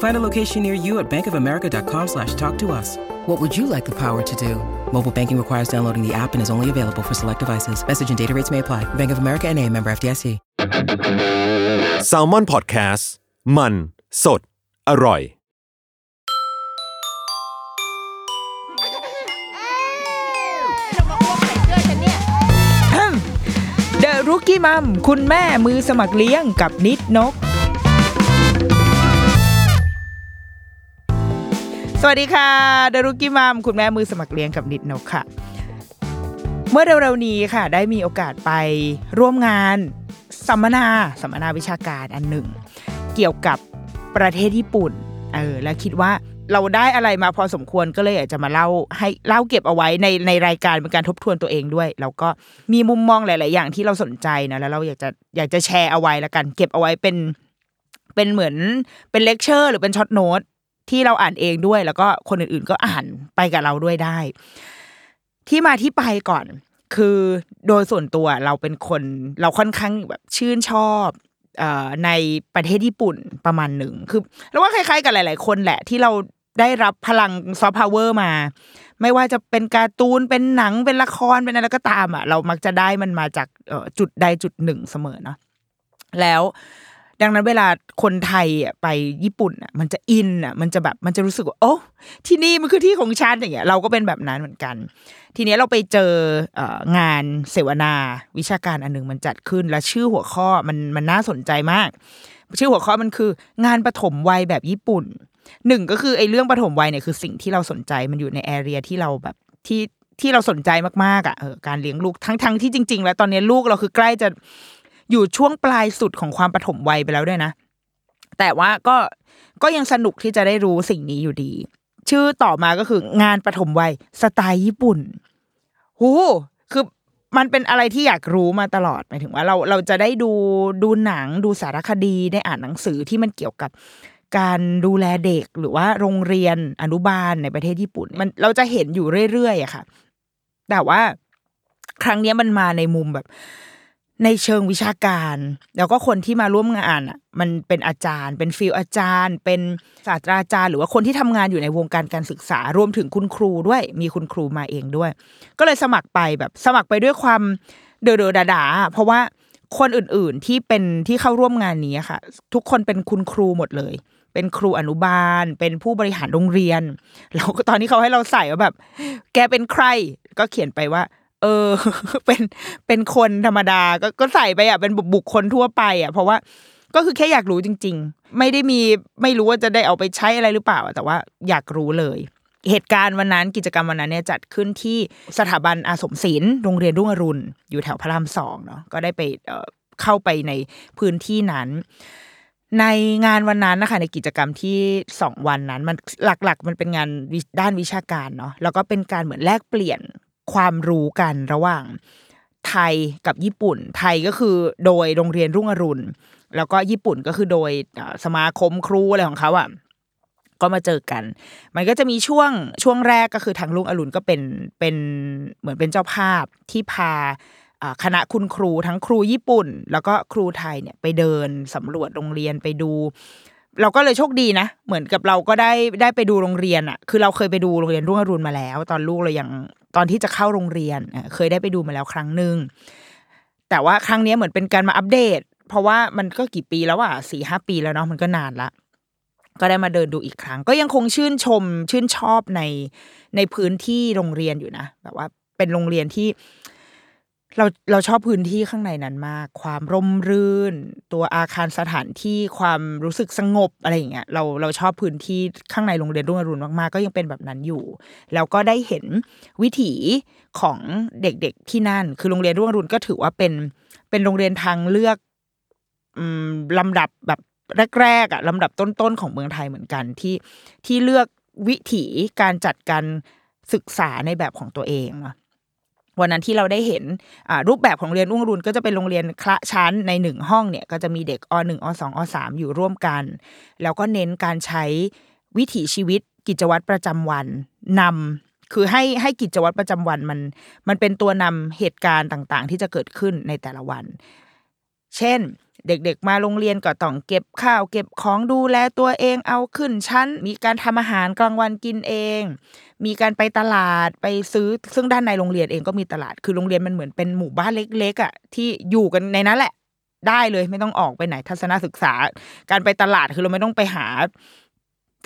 Find a location near you at bankofamerica.com slash talk to us. What would you like the power to do? Mobile banking requires downloading the app and is only available for select devices. Message and data rates may apply. Bank of America and a member FDIC. s a l ม o n PODCAST มัน สด อร่อย เดอะรุกี้มัมคุณแม่มือสมัครเลี้ยงกับนิดนก สวัสดีค่ะดอะรุกี้มัมคุณแม่มือสมัครเลี้ยงกับนิดนกค่ะ เมื่อเร็วๆนี้ค่ะ ได้มีโอกาสไปร่วมงานสัมมนาสัมมนาวิชาการอันหนึ่ง เกี่ยวกับประเทศญี่ปุ่นเออและคิดว่าเราได้อะไรมาพอสมควรก็เลยอยากจะมาเล่าให้เล่าเก็บเอาไว้ในในรายการเป็นการทบทวนตัวเองด้วย แล้วก็มีมุมมองหลาย ๆ อย่างที่เราสนใจนะแล้วเราอยากจะอยากจะแชร์เอาไว้ล้วกัน เก็บเอาไว้เป็นเป็นเหมือนเป็นเลคเชอร์หรือเป็น short note ที่เราอ่านเองด้วย แล้วก็คนอื่นๆก็อ่านไปกับเราด้วยได้ ที่มาที่ไปก่อน คือโดยส่วนตัวเราเป็นคนเราค่อนข้างแบบชื่นชอบในประเทศญี่ปุ่นประมาณหนึ่งคือแล้วว่าคล้ายๆ กับหลาย ๆ คนแหละที่เราได้รับพลัง soft power มา ไม่ว่าจะเป็นการ์ตูนเป็นหนังเป็นละครเป็นอะไรก็ตามอะเรามักจะได้มันมาจากจุดใดจุดหนึ่งเสมอเนาะแล้ว ดังนั้นเวลาคนไทยอะไปญี่ปุ่นอะมันจะอินอะมันจะแบบมันจะรู้สึกว่าโอ้ที่นี่มันคือที่ของฉันอย่างเงี้ยเราก็เป็นแบบนั้นเหมือนกัน ทีเนี้ยเราไปเจองานเสวนาวิชาการอันหนึ่งมันจัดขึ้น และชื่อหัวข้อมันมันน่าสนใจมาก ชื่อหัวข้อมันคือ งานปฐมวัยแบบญี่ปุ่นหนึ่งก็คือไอ้เรื่องปฐมวัยเนี่ยคือสิ่งที่เราสนใจมันอยู่ในแอเรียที่เราแบบที่ที่เราสนใจมากๆอะออการเลี้ยงลูกทั้งทั้งที่จริง ๆ แล้วตอนนี้ลูกเราคือใกล้จะ อยู่ช่วงปลายสุดของความปฐมวัยไปแล้วด้วยนะ แต่ว่าก็ก็ยังสนุกที่จะได้รู้สิ่งนี้อยู่ดี ชื่อต่อมาก็คืองานปฐมวัยสไตล์ญี่ปุ่นหูคือมันเป็นอะไรที่อยากรู้มาตลอดหมายถึงว่าเราเราจะได้ดูดูหนังดูสารคดีได้อ่านหนังสือที่มันเกี่ยวกับการดูแลเด็กหรือว่าโรงเรียนอนุบาลในประเทศญี่ปุ่น มันเราจะเห็นอยู่เรื่อยๆอะค่ะ แต่ว่าครั้งนี้มันมาในมุมแบบ ในเชิงวิชาการ แล้วก็คนที่มาร่วมงานอะมันเป็นอาจารย์ เป็น feel อาจารย์ เป็นศาสตราจารย์ หรือว่าคนที่ทำงานอยู่ในวงการการศึกษารวมถึงคุณครูด้วย มีคุณครูมาเองด้วย ก็เลยสมัครไปแบบสมัครไปด้วยความเด๋อๆด๋าๆเพราะว่าคนอื่นๆที่เป็นที่เข้าร่วมงานนี้ค่ะ ทุกคนเป็นคุณครูหมดเลย เป็นครูอนุบาล เป็นผู้บริหารโรงเรียนแล้วตอนนี้เขาให้เราใส่ว่าแบบ แกเป็นใคร ก็เขียนไปว่า เออ เป็นเป็นคนธรรมดาก็ก็ใส่ไปอะเป็นบุคคลทั่วไป อะ เพราะว่าก็คือแค่อยากรู้จริง ๆ ไม่ได้มีไม่รู้ว่าจะได้เอาไปใช้อะไรหรือเปล่า แต่ว่าอยากรู้เลย เหตุการณ์วันนั้นกิจกรรมวันนั้นเนี่ยจัดขึ้นที่สถาบันอาสมศิลป์โรงเรียนรุ่งอรุณ อยู่แถวพระรามสองเนาะก็ได้ไปเข้าไปในพื้นที่นั้น ในงานวันนั้นนะคะในกิจกรรมที่สองวันนั้น มันหลักๆ มันเป็นงานด้านวิชาการเนาะแล้วก็เป็นการเหมือนแลกเปลี่ยน ความรู้กันระหว่างไทยกับญี่ปุ่น ไทยก็คือโดยโรงเรียนรุ่งอรุณ แล้วก็ญี่ปุ่นก็คือโดยสมาคมครูอะไรของเขาอะก็มาเจอกัน มันก็จะมีช่วงช่วงแรกก็คือทางลุงอรุณก็เป็นเป็นเหมือนเป็นเจ้าภาพที่พาคณะคุณครูทั้งครูญี่ปุ่น แล้วก็ครูไทยเนี่ยไปเดินสำรวจโรงเรียนไปดู เราก็เลยโชคดีนะ เหมือนกับเราก็ได้ได้ไปดูโรงเรียนอะ คือเราเคยไปดูโรงเรียนรุ่งอรุณมาแล้ว ตอนลูกเรายัง ตอนที่จะเข้าโรงเรียนเคยได้ไปดูมาแล้วครั้งหนึ่งแต่ว่าครั้งนี้เหมือนเป็นการมาอัปเดต เพราะว่ามันก็กี่ปีแล้วอะสี่ห้าปีแล้วเนาะมันก็นานละก็ได้มาเดินดูอีกครั้ง ก็ยังคงชื่นชมชื่นชอบในในพื้นที่โรงเรียนอยู่นะแบบว่าเป็นโรงเรียนที่ เราเราชอบพื้นที่ข้างในนั้นมาก ความร่มรื่น ตัวอาคารสถานที่ความรู้สึกสงบอะไรอย่างเงี้ยเราเราชอบพื้นที่ข้างในโรงเรียนรุ่งอรุณมากๆ ก็ยังเป็นแบบนั้นอยู่ แล้วก็ได้เห็นวิถีของเด็กๆที่นั่น คือโรงเรียนรุ่งอรุณก็ถือว่าเป็นเป็นโรงเรียนทางเลือกอืมลำดับแบบแรกๆอะลำดับต้นๆของเมืองไทยเหมือนกันที่ที่เลือกวิถีการจัดการศึกษาในแบบของตัวเองเนาะ วันนั้นที่เราได้เห็นรูปแบบของเรียนรุ่งรุนก็จะเป็นโรงเรียนคละชั้นในหนึ่งห้องเนี่ยก็จะมีเด็กอหนึ่งอสองอสามอยู่ร่วมกัน แล้วก็เน้นการใช้วิถีชีวิตกิจวัตรประจำวันนำคือให้ให้กิจวัตรประจำวันมัน มันเป็นตัวนำเหตุการณ์ต่างๆ ที่จะเกิดขึ้นในแต่ละวัน เช่น เด็กๆ มาโรงเรียนก็ต้องเก็บข้าวเก็บของดูแลตัวเองเอาขึ้นชั้น มีการทำอาหารกลางวันกินเอง มีการไปตลาดไปซื้อ ซึ่งด้านในโรงเรียนเองก็มีตลาด คือโรงเรียนมันเหมือนเป็นหมู่บ้านเล็กๆอะที่อยู่กันในนั้นแหละ ได้เลยไม่ต้องออกไปไหนทัศนศึกษา การไปตลาดคือเราไม่ต้องไปหา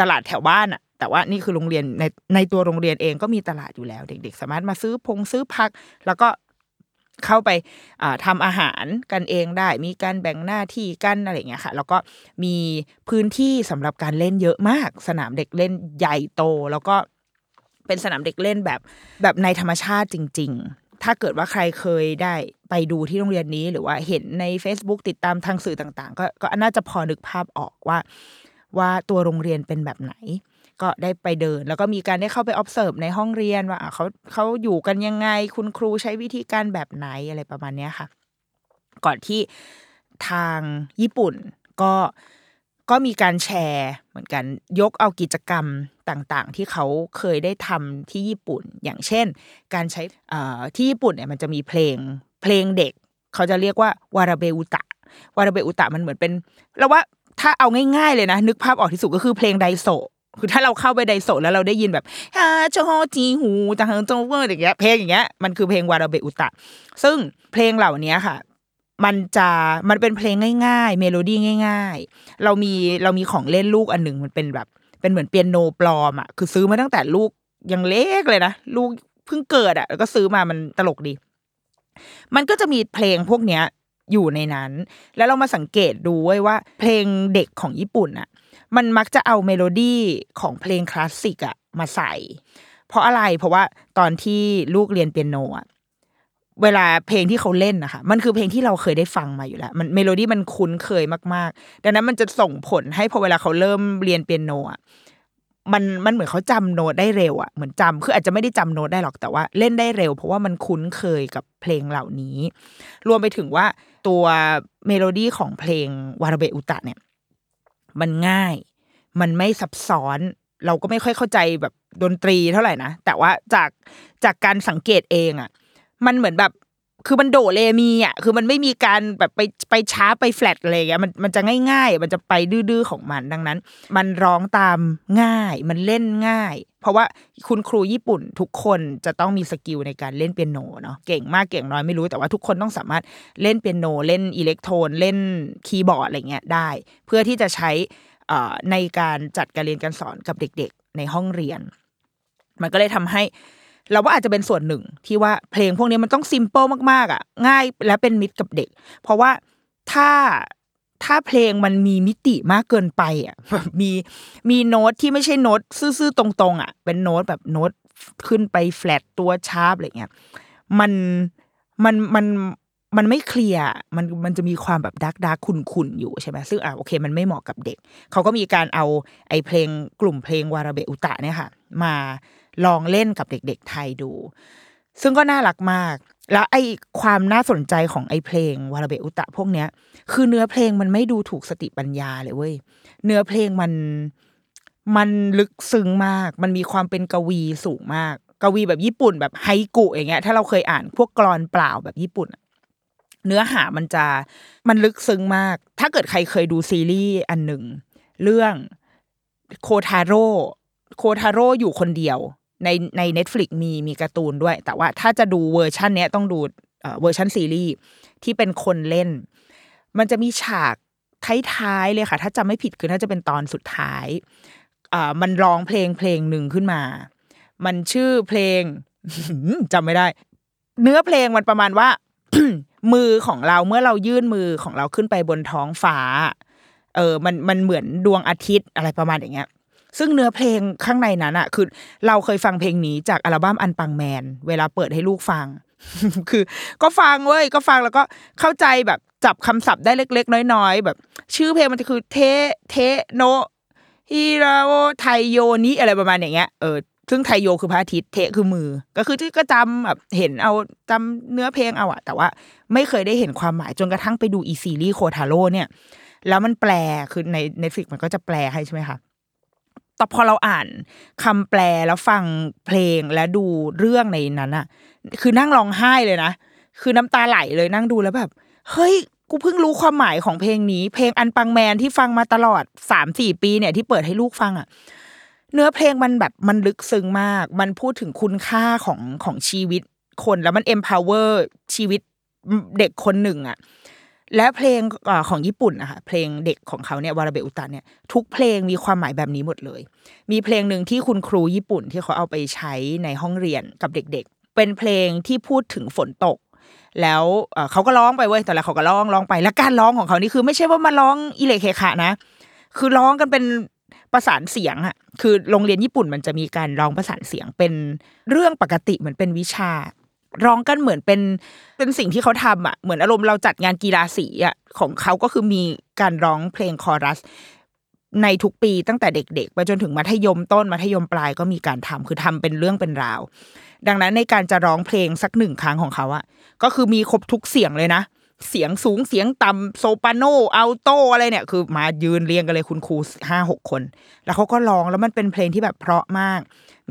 ตลาดแถวบ้านอะแต่ว่านี่คือโรงเรียนในในตัวโรงเรียนเองก็มีตลาดอยู่แล้ว เด็ก ๆ สามารถมาซื้อพงซื้อผัก แล้วก็ เข้าไปทำอาหารกันเองได้ มีการแบ่งหน้าที่กันอะไรเงี้ยค่ะ แล้วก็มีพื้นที่สำหรับการเล่นเยอะมาก สนามเด็กเล่นใหญ่โต แล้วก็เป็นสนามเด็กเล่นแบบแบบในธรรมชาติจริง ๆ ถ้าเกิดว่าใครเคยได้ไปดูที่โรงเรียนนี้หรือว่าเห็นใน Facebook ติดตามทางสื่อต่าง ๆ ก็ก็น่าจะพอนึกภาพออกว่า ว่าตัวโรงเรียนเป็นแบบไหน ก็ได้ไปเดิน แล้วก็มีการได้เข้าไป observe ในห้องเรียนว่าเขาเขาอยู่กันยังไง คุณครูใช้วิธีการแบบไหนอะไรประมาณนี้ค่ะ ก่อนที่ทางญี่ปุ่นก็ก็มีการแชร์เหมือนกันยกเอากิจกรรมต่างๆ ที่เขาเคยได้ทำที่ญี่ปุ่น อย่างเช่น การใช้ที่ญี่ปุ่นเนี่ยมันจะมีเพลงเพลงเด็ก เขาจะเรียกว่าวาราเบอุตะวาราเบอุตะมันเหมือนเป็นเราว่าถ้าเอาง่ายๆเลยนะ นึกภาพออกที่สุดก็คือเพลงไดโซ คือถ้าเราเข้าไปไดโซแล้วเราได้ยินแบบฮาโจฮจีหูจังเฮงจงเวอร์อย่างเงี้ยเพลงอย่างเงี้ยมันคือเพลงわらべうた ซึ่งเพลงเหล่านี้ค่ะ มันจะมันเป็นเพลงง่าย ๆ เมโลดี้ง่าย ๆ เรามีเรามีของเล่นลูกอันหนึ่งมันเป็นแบบ เป็นเหมือนเปียโนปลอมอะคือซื้อมาตั้งแต่ลูกยังเล็กเลยนะลูกเพิ่งเกิดอะแล้วก็ซื้อมามันตลกดี มันก็จะมีเพลงพวกเนี้ยอยู่ในนั้น แล้วเรามาสังเกตดูไว้ว่า เพลงเด็กของญี่ปุ่นอะ มันมักจะเอาเมโลดี้ของเพลงคลาสสิกอะมาใส่ เพราะอะไรเพราะว่าตอนที่ลูกเรียนเปียโนอะเวลาเพลงที่เขาเล่นนะคะมันคือเพลงที่เราเคยได้ฟังมาอยู่แล้ว มันเมโลดี้มันคุ้นเคยมากๆ ดังนั้นมันจะส่งผลให้พอเวลาเขาเริ่มเรียนเปียโนอะมันมันเหมือนเขาจำโน้ตได้เร็วอะเหมือนจำคืออาจจะไม่ได้จำโน้ตได้หรอกแต่ว่าเล่นได้เร็ว เพราะว่ามันคุ้นเคยกับเพลงเหล่านี้ รวมไปถึงว่าตัวเมโลดี้ของเพลงわらべうたเนี่ย มันง่าย มันไม่ซับซ้อน เราก็ไม่ค่อยเข้าใจแบบดนตรีเท่าไหร่นะ แต่ว่าจากจากการสังเกตเองอะ มันเหมือนแบบ คือมันโดเรมีอะคือมันไม่มีการแบบไปไป sharp ไปแฟลตอะไรอย่างเงี้ยมันมันจะง่าย ๆ มันจะไปดื้อๆของมันดังนั้น มันร้องตามง่าย มันเล่นง่าย เพราะว่าคุณครูญี่ปุ่นทุกคนจะต้องมี skill ในการเล่นเปียโนเนาะเก่งมากเก่งน้อยไม่รู้แต่ว่าทุกคนต้องสามารถเล่นเปียโนเล่นอิเล็กโทนเล่นคีย์บอร์ดอะไรเงี้ยได้ เพื่อที่จะใช้ในการจัดการเรียนการสอนกับเด็ก ๆ ในห้องเรียน มันก็เลยทำให้ เราว่าอาจจะเป็นส่วนหนึ่งที่ว่าเพลงพวกนี้มันต้อง simple มากๆอะง่ายและเป็นมิตรกับเด็ก เพราะว่าถ้าถ้าเพลงมันมีมิติมากเกินไปอะมีมีโน้ตที่ไม่ใช่โน้ตซื่อๆตรงๆอะ เป็นโน้ตแบบโน้ตขึ้นไปแฟลตตัว sharp อะไรเงี้ยมันมันมันมันไม่เคลียร์มันมันจะมีความแบบดักดักขุนขุนอยู่ใช่ไหมซึ่งอะโอเค มันไม่เหมาะกับเด็ก เขาก็มีการเอาไอ้เพลงกลุ่มเพลงวาราเบอุตะเนี่ยค่ะ มา ลองเล่นกับเด็ก ๆ ไทยดู ซึ่งก็น่ารักมาก แล้วไอ้ความน่าสนใจของไอ้เพลงวาราเบอุตะพวกเนี้ย คือเนื้อเพลงมันไม่ดูถูกสติปัญญาเลยเว้ยเนื้อเพลงมันมันลึกซึ้งมาก มันมีความเป็นกวีสูงมาก กวีแบบญี่ปุ่นแบบไฮกุอย่างเงี้ย ถ้าเราเคยอ่านพวกกลอนเปล่าแบบญี่ปุ่น เนื้อหามันจะมันลึกซึ้งมาก ถ้าเกิดใครเคยดูซีรีส์อันหนึ่ง เรื่องโคทาโร่โคทาโร่อยู่คนเดียว ในใน Netflix มีมีการ์ตูนด้วย แต่ว่าถ้าจะดูเวอร์ชันเนี้ยต้องดูเวอร์ชันซีรีส์ที่เป็นคนเล่น มันจะมีฉากท้ายๆเลยค่ะ ถ้าจำไม่ผิดคือน่าจะเป็นตอนสุดท้ายมันร้องเพลงเพลงหนึ่งขึ้นมา มันชื่อเพลงจำไม่ได้ เนื้อเพลงมันประมาณว่า มือของเราเมื่อเรายื่นมือของเราขึ้นไปบนท้องฟ้า เออ มันมันเหมือนดวงอาทิตย์อะไรประมาณอย่างเงี้ย ซึ่งเนื้อเพลงข้างในนั้นอะคือเราเคยฟังเพลงนี้จากอัลบั้มอันปังแมน เวลาเปิดให้ลูกฟัง คือก็ฟังเว้ยก็ฟังแล้วก็เข้าใจแบบจับคำศัพท์ได้เล็ก ๆ น้อยๆ แบบ ชื่อเพลงมันจะคือเทเทโนฮิราโอไทโยนิอะไรประมาณอย่างเงี้ยเออซึ่งไทโยคือพระอาทิตย์เทคือมือ ก็คือที่ก็จำแบบเห็นเอาจำเนื้อเพลงเอาอะแต่ว่าไม่เคยได้เห็นความหมายจนกระทั่งไปดูอีซีรีส์โคทาโร่เนี่ย แล้วมันแปลคือใน Netflix มันก็จะแปลให้ใช่ไหมคะ แต่พอเราอ่านคำแปลแล้วฟังเพลงและดูเรื่องในนั้นอะคือนั่งร้องไห้เลยนะ คือน้ำตาไหลเลยนั่งดูแล้วแบบ เฮ้ย กูเพิ่งรู้ความหมายของเพลงนี้ เพลงอันปังแมนที่ฟังมาตลอดสามสี่ปีเนี่ยที่เปิดให้ลูกฟังอะเนื้อเพลงมันแบบมันลึกซึ้งมาก มันพูดถึงคุณค่าของของชีวิตคนแล้วมัน empower ชีวิตเด็กคนหนึ่งอะ และเพลงของญี่ปุ่นนะคะเพลงเด็กของเขาเนี่ยวาราเบอุตันเนี่ยทุกเพลงมีความหมายแบบนี้หมดเลย มีเพลงหนึ่งที่คุณครูญี่ปุ่นที่เขาเอาไปใช้ในห้องเรียนกับเด็กๆ เป็นเพลงที่พูดถึงฝนตก แล้วเขาก็ร้องไปเว้ยแต่ละเขาก็ร้องร้องไปแล้วการร้องของเขานี่คือไม่ใช่ว่ามาร้องอิเลเคขะนะ คือร้องกันเป็นประสานเสียงอะคือโรงเรียนญี่ปุ่นมันจะมีการร้องประสานเสียงเป็นเรื่องปกติเหมือนเป็นวิชา ร้องกันเหมือนเป็นเป็นสิ่งที่เขาทำอะเหมือนอารมณ์เราจัดงานกีฬาสีอะของเขาก็คือมีการร้องเพลงคอรัส ในทุกปีตั้งแต่เด็กๆ ไปจนถึงมัธยมต้นมัธยมปลายก็มีการทำคือทำเป็นเรื่องเป็นราว ดังนั้นในการจะร้องเพลงสักหนึ่งครั้งของเขาอะก็คือมีครบทุกเสียงเลยนะเสียงสูงเสียงต่ำโซปราโนอัลโตอะไรเนี่ย คือมายืนเรียงกันเลยคุณครูห้าหกคน แล้วเขาก็ร้องแล้วมันเป็นเพลงที่แบบเพราะมาก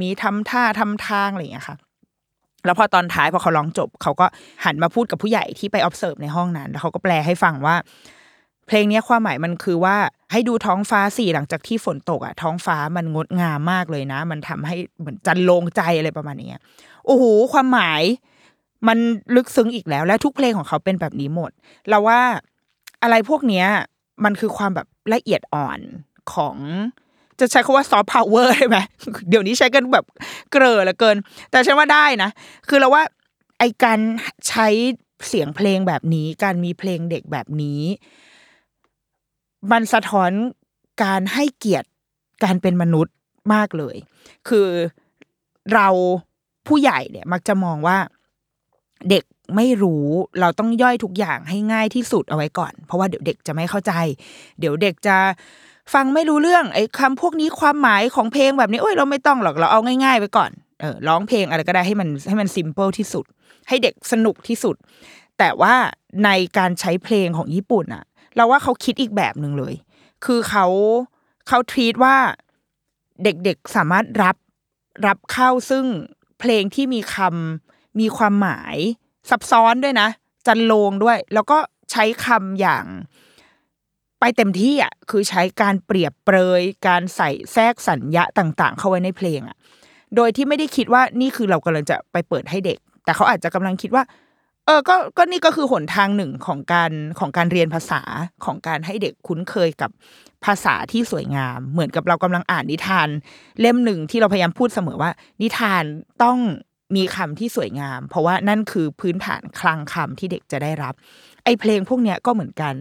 มีทำท่าทำทางอะไรอย่างเงี้ยค่ะ แล้วพอตอนท้ายพอเขาร้องจบ เขาก็หันมาพูดกับผู้ใหญ่ที่ไป observe ในห้องนั้น แล้วเขาก็แปลให้ฟังว่า เพลงนี้ความหมายมันคือว่าให้ดูท้องฟ้าสิหลังจากที่ฝนตกอะท้องฟ้ามันงดงามมากเลยนะ มันทำให้เหมือนจันโลงใจอะไรประมาณนี้โอ้โหความหมาย มันลึกซึ้งอีกแล้ว และทุกเพลงของเขาเป็นแบบนี้หมดเราว่าอะไรพวกเนี้ยมันคือความแบบละเอียดอ่อนของ จะใช้คาว่าซอฟต์พาวเวอร์ใช่ไหมเดี๋ยวนี้ใช้กันแบบเกลอเหลือเกิน แต่ฉันว่าได้นะ คือเราว่าไอการใช้เสียงเพลงแบบนี้ การมีเพลงเด็กแบบนี้ มันสะท้อนการให้เกียรติการเป็นมนุษย์มากเลย คือเราผู้ใหญ่เนี่ยมักจะมองว่าเด็กไม่รู้เราต้องย่อยทุกอย่างให้ง่ายที่สุดเอาไว้ก่อน เพราะว่าเดี๋ยวเด็กจะไม่เข้าใจ เดี๋ยวเด็กจะ ฟังไม่รู้เรื่องไอ้คำพวกนี้ความหมายของเพลงแบบนี้โอ้ยเราไม่ต้องหรอกเราเอาง่ายๆไว้ก่อนเออร้องเพลงอะไรก็ได้ให้มันให้มันซิมเ l ิลที่สุด ให้เด็กสนุกที่สุด แต่ว่าในการใช้เพลงของญี่ปุ่นอะเราว่าเขาคิดอีกแบบหนึ่งเลย คือเขาเขาทีตว่าเด็กๆสามารถรับรับเข้าซึ่งเพลงที่มีคำมีความหมายซับซ้อนด้วยนะ จันโลงด้วย แล้วก็ใช้คำอย่าง ไปเต็มที่อะคือใช้การเปรียบเปรย การใส่แทรกสัญญาต่างๆ เข้าไว้ในเพลงอะโดยที่ไม่ได้คิดว่านี่คือเรากำลังจะไปเปิดให้เด็ก แต่เขาอาจจะกำลังคิดว่า เออก็ก็นี่ก็คือหนทางหนึ่งของการของการเรียนภาษาของการให้เด็กคุ้นเคยกับภาษาที่สวยงาม เหมือนกับเรากำลังอ่านนิทาน เล่มหนึ่งที่เราพยายามพูดเสมอว่า นิทานต้องมีคำที่สวยงาม เพราะว่านั่นคือพื้นฐานคลังคำที่เด็กจะได้รับ ไอ้เพลงพวกเนี้ยก็เหมือนกัน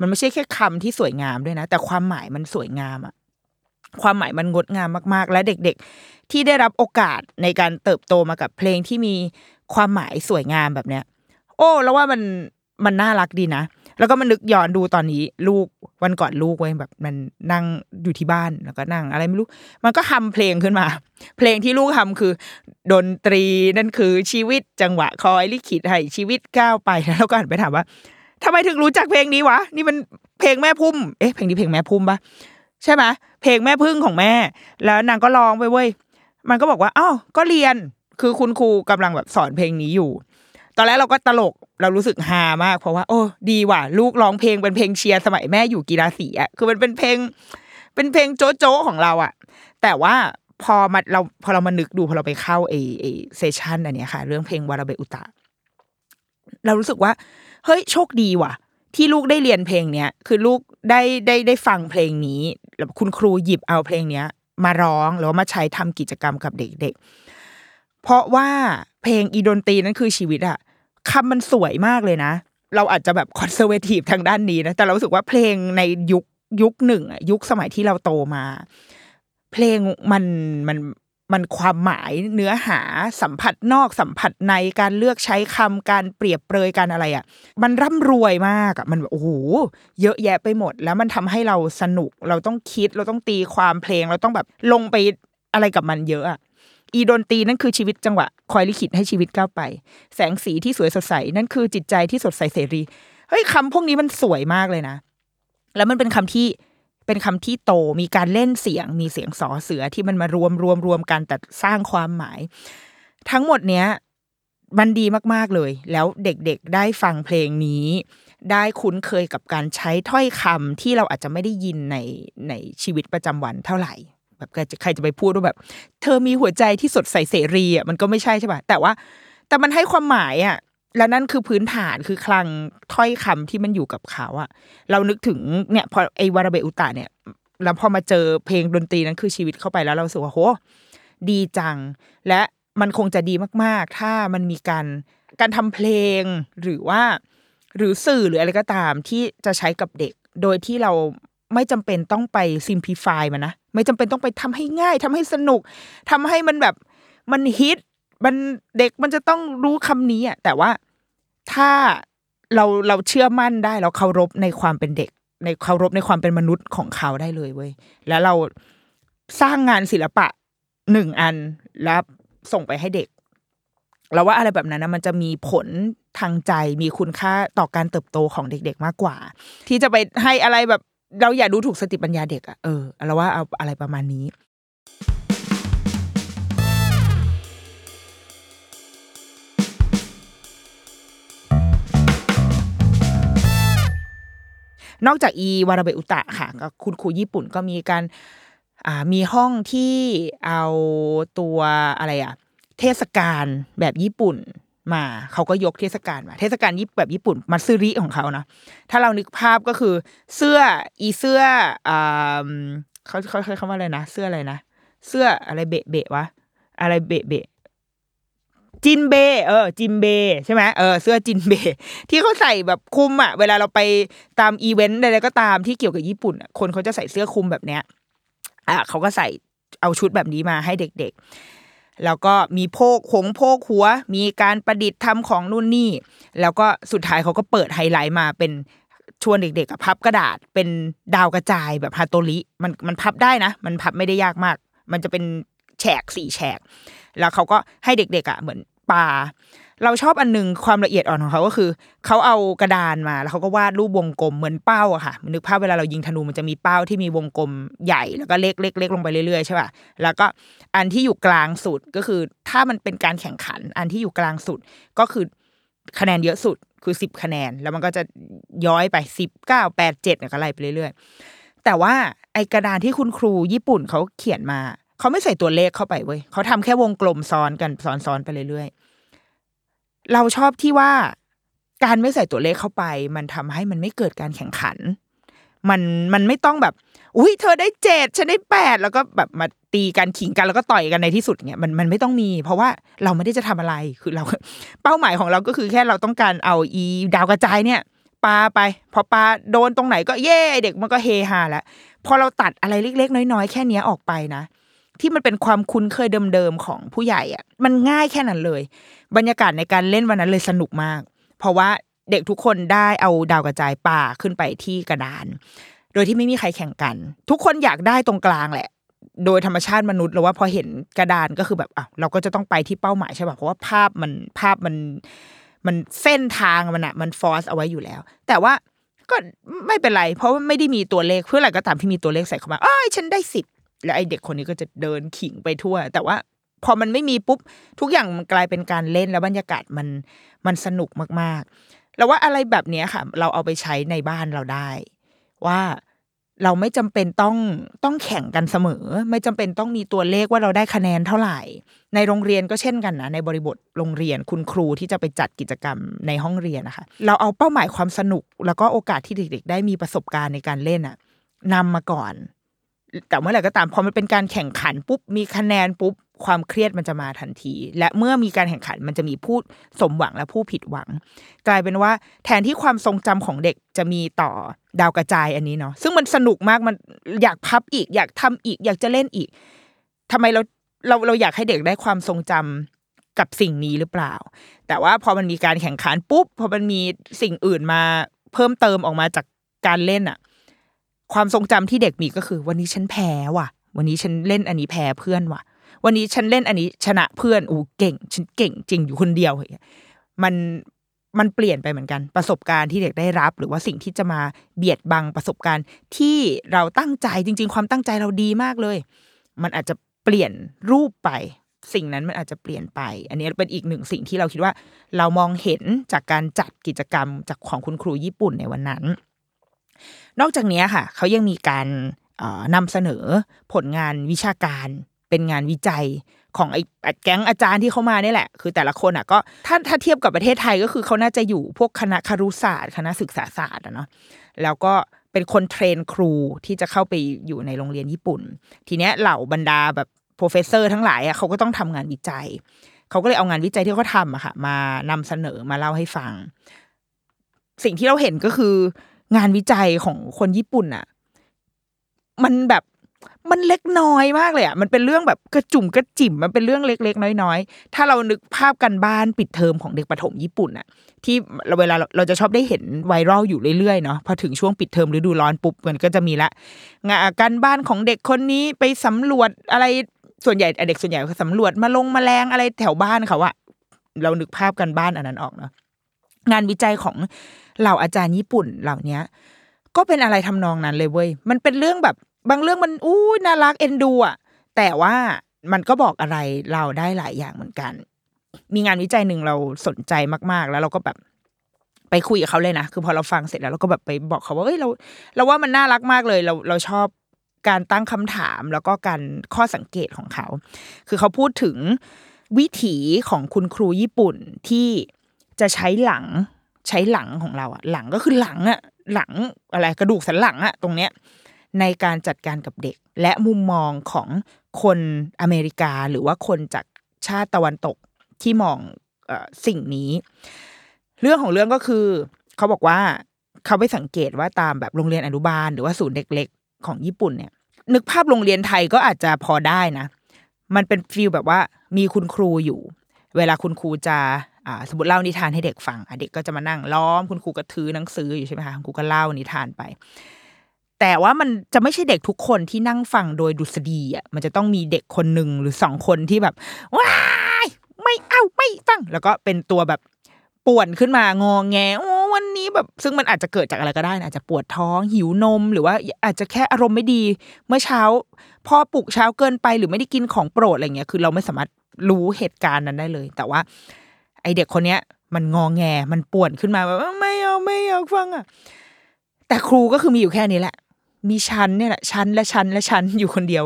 มันไม่ใช่แค่คำที่สวยงามด้วยนะ แต่ความหมายมันสวยงามอะความหมายมันงดงามมาก ๆ และเด็กๆ ที่ได้รับโอกาสในการเติบโตมากับเพลงที่มีความหมายสวยงามแบบเนี้ย โอ้ แล้วว่ามันมันน่ารักดีนะ แล้วก็มันนึกย้อนดูตอนนี้ ลูกวันก่อนลูกไว้ยแบบมันนั่งอยู่ที่บ้านแล้วก็นั่งอะไรไม่รู้ มันก็ทำเพลงขึ้นมา เพลงที่ลูกทำคือ ดนตรีนั่นคือชีวิตจังหวะคอยลิขิตให้ชีวิตก้าวไปแล้วก็หันไปถามว่าทำไมถึงรู้จักเพลงนี้วะนี่มันเพลงแม่พุ่มเอ๊ะเพลงนี้เพลงแม่พุ่มปะใช่ไหมเพลงแม่พึ่งของแม่ แล้วนางก็ร้องไปเว้ยมันก็บอกว่าอ้าวก็เรียนคือคุณครูกำลังแบบสอนเพลงนี้อยู่ ตอนแรกเราก็ตลกเรารู้สึกฮามาก เพราะว่า โอ้ ดีว่ะ ลูกร้องเพลงเป็นเพลงเชียร์สมัยแม่อยู่กีฬาสีอะคือมันเป็นเพลง เป็นเพลงโจ๊ะโจ๊ะของเราอะ แต่ว่าพอมาเราพอเรามานึกดูพอเราไปเข้าเอเอ session อันเนี้ยค่ะ เรื่องเพลงわらべうた เรารู้สึกว่า เฮ้ยโชคดีว่ะ ที่ลูกได้เรียนเพลงเนี้ยคือลูกได้ได้ได้ฟังเพลงนี้แล้วคุณครูหยิบเอาเพลงเนี้ย มาร้องหรือว่ามาใช้ทำกิจกรรมกับเด็กๆเพราะว่าเพลงอีดนตรีนั่นคือชีวิตอะ คำมันสวยมากเลยนะ เราอาจจะแบบคอนเซอร์เวทีฟทางด้านนี้นะแต่เราสึกว่าเพลงในยุคยุคหนึ่งยุคสมัยที่เราโตมา เพลงมันมันมันความหมายเนื้อหาสัมผัสนอกสัมผัสในการเลือกใช้คำการเปรียบเปรยการอะไรอะ มันร่ำรวยมากอะมันแบบโอ้โหเยอะแยะไปหมด แล้วมันทำให้เราสนุก เราต้องคิดเราต้องตีความเพลง เราต้องแบบลงไปอะไรกับมันเยอะอะอีดนตีนั่นคือชีวิตจังหวะ คอยลิขิตให้ชีวิตก้าวไป แสงสีที่สวยสดใส นั่นคือจิตใจที่สดใสเสรีเฮ้ยคำพวกนี้มันสวยมากเลยนะ แล้วมันเป็นคำที่เป็นคำที่โตมีการเล่นเสียง มีเสียงสอเสือที่มันมารวมรวมรวมกันแต่สร้างความหมาย ทั้งหมดเนี้ยมันดีมากๆเลย แล้วเด็กๆได้ฟังเพลงนี้ ได้คุ้นเคยกับการใช้ถ้อยคำที่เราอาจจะไม่ได้ยินในในชีวิตประจำวันเท่าไหร่ แบบใครจะไปพูดว่าแบบ เธอมีหัวใจที่สดใสเสรีอะมันก็ไม่ใช่ใช่ป่ะแต่ว่า แต่มันให้ความหมายอะและนั่นคือพื้นฐานคือคลังถ้อยคำที่มันอยู่กับเขาอะเรานึกถึงเนี่ยพอไอวาราเบอุตะเนี่ย แล้วพอมาเจอเพลงดนตรีนั้นคือชีวิตเข้าไปแล้วเราสึกว่าโหดีจัง และมันคงจะดีมากๆ ถ้ามันมีการการทำเพลงหรือว่า หรือสื่อหรืออะไรก็ตามที่จะใช้กับเด็ก โดยที่เรา ไม่จำเป็นต้องไปซิมพลิฟายมันนะไม่จำเป็นต้องไปทำให้ง่ายทำให้สนุกทำให้มันแบบมันฮิตมันเด็กมันจะต้องรู้คำนี้อะแต่ว่าถ้าเราเราเชื่อมั่นได้เราเคารพในความเป็นเด็ก ในเคารพในความเป็นมนุษย์ของเขาได้เลยเว้ยแล้วเราสร้างงานศิลปะหนึ่งอันแล้วส่งไปให้เด็กเราว่าอะไรแบบนั้นนะมันจะมีผลทางใจมีคุณค่าต่อการเติบโตของเด็ก ๆ มากกว่า ที่จะไปให้อะไรแบบ เราอย่าดูถูกสติปัญญาเด็กอะเออเราว่าเอาอะไรประมาณนี้ นอกจากอีวาราเบอุตะค่ะก็คุณครูญี่ปุ่นก็มีการมีห้องที่เอาตัวอะไรอะเทศกาลแบบญี่ปุ่น มาเขาก็ยกเทศกาลมา เทศกาลญี่ปุ่นแบบญี่ปุ่นมัตสึริของเขานะถ้าเรานึกภาพก็คือเสื้ออีเสื้ออ่าเขาเขาเขาคำว่าอะไรนะเสื้ออะไรนะเสื้ออะไรเบะเบะวะอะไรเบะเบะจินเบเออจินเบใช่ไหมเออเสื้อจินเบ ที่เขาใส่แบบคลุมอะ เวลาเราไปตามอีเวนต์ใดๆก็ตามที่เกี่ยวกับญี่ปุ่น คนเขาจะใส่เสื้อคลุมแบบเนี้ยอะเขาก็ใส่เอาชุดแบบนี้มาให้เด็ก ๆ แล้วก็มีโพกหงโพกหัว มีการประดิษฐ์ทำของนู่นนี่ แล้วก็สุดท้ายเขาก็เปิดไฮไลท์มาเป็นชวนเด็กๆกับพับกระดาษเป็นดาวกระจายแบบฮาโตริมันมันพับได้นะ มันพับไม่ได้ยากมาก มันจะเป็นแฉกสี่แฉก แล้วเขาก็ให้เด็กๆอะเหมือนปลา เราชอบอันหนึงความละเอียดอ่อนของเขาก็คือ เขาเอากระดานมา แล้วเขาก็วาดรูปวงกลมเหมือนเป้าอะค่ะนึกภาพเวลาเรายิงธนูมันจะมีเป้าที่มีวงกลมใหญ่แล้วก็เล็กเล็กเล็กลงไปเรื่อยๆใช่ป่ะแล้วก็อันที่อยู่กลางสุดก็คือ ถ้ามันเป็นการแข่งขัน อันที่อยู่กลางสุดก็คือคะแนนเยอะสุดคือสิบคะแนน แล้วมันก็จะย้อยไปสิบเก้าแปดเจ็ดก็ไล่ไปเรื่อยๆ แต่ว่าไอกระดานที่คุณครูญี่ปุ่นเขาเขียนมา เขาไม่ใส่ตัวเลขเข้าไปเว้ยเขาทำแค่วงกลมซ้อนกันซ้อนๆไปเรื่อยๆ เราชอบที่ว่าการไม่ใส่ตัวเลขเข้าไป มันทำให้มันไม่เกิดการแข่งขัน มันมันไม่ต้องแบบ อุ้ยเธอได้เจ็ดฉันได้แปดแล้วก็แบบมาตีกันขิงกันแล้วก็ต่อยกันในที่สุดเนี่ยมันมันไม่ต้องมี เพราะว่าเราไม่ได้จะทำอะไรคือเรา เป้าหมายของเราก็คือแค่เราต้องการเอาอีดาวกระจายเนี่ยปาไป พอปาโดนตรงไหนก็เย่เด็กมันก็เฮฮาแล้วพอเราตัดอะไรเล็ก ๆ น้อยๆ แค่เนี้ยออกไปนะ ที่มันเป็นความคุ้นเคยเดิมๆของผู้ใหญ่อะมันง่ายแค่นั้นเลย บรรยากาศในการเล่นวันนั้นเลยสนุกมาก เพราะว่าเด็กทุกคนได้เอาดาวกระจายป่าขึ้นไปที่กระดาน โดยที่ไม่มีใครแข่งกัน ทุกคนอยากได้ตรงกลางแหละ โดยธรรมชาติมนุษย์เราว่าพอเห็นกระดานก็คือแบบอะเราก็จะต้องไปที่เป้าหมายใช่ป่ะเพราะว่าภาพมันภาพมันมันเส้นทางมันอะมันฟอร์สเอาไว้อยู่แล้ว แต่ว่าก็ไม่เป็นไร เพราะว่าไม่ได้มีตัวเลขเพื่ออะไรก็ตามที่มีตัวเลขใส่เข้ามาอ้อยฉันได้สิบแล้วไอเด็กคนนี้ก็จะเดินขิงไปทั่ว แต่ว่า พอมันไม่มีปุ๊บทุกอย่างมันกลายเป็นการเล่นแล้วบรรยากาศมันมันสนุกมากๆแล้วว่าอะไรแบบนี้ค่ะ เราเอาไปใช้ในบ้านเราได้ ว่าเราไม่จำเป็นต้องต้องแข่งกันเสมอ ไม่จำเป็นต้องมีตัวเลขว่าเราได้คะแนนเท่าไหร่ ในโรงเรียนก็เช่นกันนะในบริบทโรงเรียนคุณครูที่จะไปจัดกิจกรรมในห้องเรียนนะคะเราเอาเป้าหมายความสนุก แล้วก็โอกาสที่เด็ก ๆ ได้มีประสบการณ์ในการเล่นอะนำมาก่อน แต่เมื่อไหร่ก็ตามพอมันเป็นการแข่งขันปุ๊บมีคะแนนปุ๊บ ความเครียดมันจะมาทันที และเมื่อมีการแข่งขันมันจะมีผู้สมหวังและผู้ผิดหวัง กลายเป็นว่าแทนที่ความทรงจำของเด็กจะมีต่อดาวกระจายอันนี้เนาะซึ่งมันสนุกมากมันอยากพับอีก อยากทำอีก อยากจะเล่นอีกทำไมเราเราเราอยากให้เด็กได้ความทรงจำกับสิ่งนี้หรือเปล่า แต่ว่าพอมันมีการแข่งขันปุ๊บพอมันมีสิ่งอื่นมาเพิ่มเติมออกมาจากการเล่นอะความทรงจำที่เด็กมีก็คือ วันนี้ฉันแพ้ว่ะ วันนี้ฉันเล่นอันนี้แพ้เพื่อนว่ะ วันนี้ฉันเล่นอันนี้ชนะเพื่อนอู้เก่ง ฉันเก่งจริงอยู่คนเดียวเงี้ยมันมันเปลี่ยนไปเหมือนกันประสบการณ์ที่เด็กได้รับ หรือว่าสิ่งที่จะมาเบียดบังประสบการณ์ที่เราตั้งใจจริง ๆ ความตั้งใจเราดีมากเลย มันอาจจะเปลี่ยนรูปไป สิ่งนั้นมันอาจจะเปลี่ยนไป อันนี้เป็นอีกหนึ่งสิ่งที่เราคิดว่า เรามองเห็นจากการจัดกิจกรรมจากของคุณครูญี่ปุ่นในวันนั้น นอกจากนี้ค่ะ เขายังมีการนำเสนอผลงานวิชาการ เป็นงานวิจัยของไอ้แก๊งอาจารย์ที่เขามาเนี่ยแหละ คือแต่ละคนอะก็ถ้าถ้าเทียบกับประเทศไทยก็คือเขาน่าจะอยู่พวกคณะครุศาสตร์ คณะศึกษาศาสตร์อะเนาะแล้วก็เป็นคน train ครูที่จะเข้าไปอยู่ในโรงเรียนญี่ปุ่น ทีเนี้ยเหล่าบรรดาแบบ professor ทั้งหลายอะเขาก็ต้องทำงานวิจัย เขาก็เลยเอางานวิจัยที่เขาทำอะค่ะ มานำเสนอมาเล่าให้ฟัง สิ่งที่เราเห็นก็คืองานวิจัยของคนญี่ปุ่นอะมันแบบ มันเล็กน้อยมากเลยอะมันเป็นเรื่องแบบกระจุ๋มกระจิ๋มมันเป็นเรื่องเล็ก ๆ น้อยๆ ถ้าเรานึกภาพการบ้านปิดเทอมของเด็กประถมญี่ปุ่นอะ ที่เราเวลาเราจะชอบได้เห็นไวรัลอยู่เรื่อยๆเนาะพอถึงช่วงปิดเทอมฤดูร้อนปุ๊บมันก็จะมีละงานการบ้านของเด็กคนนี้ไปสำรวจอะไรส่วนใหญ่เด็กส่วนใหญ่สำรวจมาลงแมลงอะไรแถวบ้านเขาอะเรานึกภาพกันบ้านอันนั้นออกเนาะงานวิจัยของเหล่าอาจารย์ญี่ปุ่นเหล่าเนี้ยก็เป็นอะไรทำนองนั้นเลยเว้ย มันเป็นเรื่องแบบ บางเรื่องมันอู้น่ารักเอ็นดูอะแต่ว่ามันก็บอกอะไรเราได้หลายอย่างเหมือนกัน มีงานวิจัยหนึ่งเราสนใจมาก ๆ แล้วเราก็แบบไปคุยกับเขาเลยนะ คือพอเราฟังเสร็จแล้วเราก็แบบไปบอกเขาว่าเอ้ยเรา เราว่ามันน่ารักมากเลย เราเราชอบการตั้งคำถามแล้วก็การข้อสังเกตของเขา คือเขาพูดถึงวิถีของคุณครูญี่ปุ่นที่จะใช้หลังใช้หลังของเราอะหลังก็คือหลังอะหลังอะไรกระดูกสันหลังอะตรงเนี้ย ในการจัดการกับเด็ก และมุมมองของคนอเมริกาหรือว่าคนจากชาติตะวันตกที่มองอสิ่งนี้ เรื่องของเรื่องก็คือ เขาบอกว่าเขาไปสังเกตว่าตามแบบโรงเรียนอนุบาล หรือว่าศูนย์เด็กเล็กของญี่ปุ่นเนี่ย นึกภาพโรงเรียนไทยก็อาจจะพอได้นะ มันเป็นฟีลแบบว่ามีคุณครูอยู่ เวลาคุณครูจะสมมติเล่านิทานให้เด็กฟังเด็กก็จะมานั่งล้อมคุณครูก็ถือหนังสืออยู่ใช่ไหมคะคุณครูก็เล่านิทานไป แต่ว่ามันจะไม่ใช่เด็กทุกคนที่นั่งฟังโดยดุษฎีอะมันจะต้องมีเด็กคนหนึ่งหรือสองคนที่แบบว้ายไม่เอาไม่ฟังแล้วก็เป็นตัวแบบป่วนขึ้นมางอแงโอ้วันนี้แบบ ซึ่งมันอาจจะเกิดจากอะไรก็ได้นะอาจจะปวดท้องหิวนม หรือว่าอาจจะแค่อารมณ์ไม่ดี เมื่อเช้าพ่อปลุกเช้าเกินไปหรือไม่ได้กินของโปรดอะไรเงี้ยคือเราไม่สามารถรู้เหตุการณ์นั้นได้เลย แต่ว่า ไอเด็กคนเนี้ย มันงอแงมันป่วนขึ้นมาแบบไม่เอาไม่เอาฟังอะแต่ครูก็คือมีอยู่แค่นี้แหละ มีชั้นเนี่ยแหละชั้นและชั้นและชั้นอยู่คนเดียว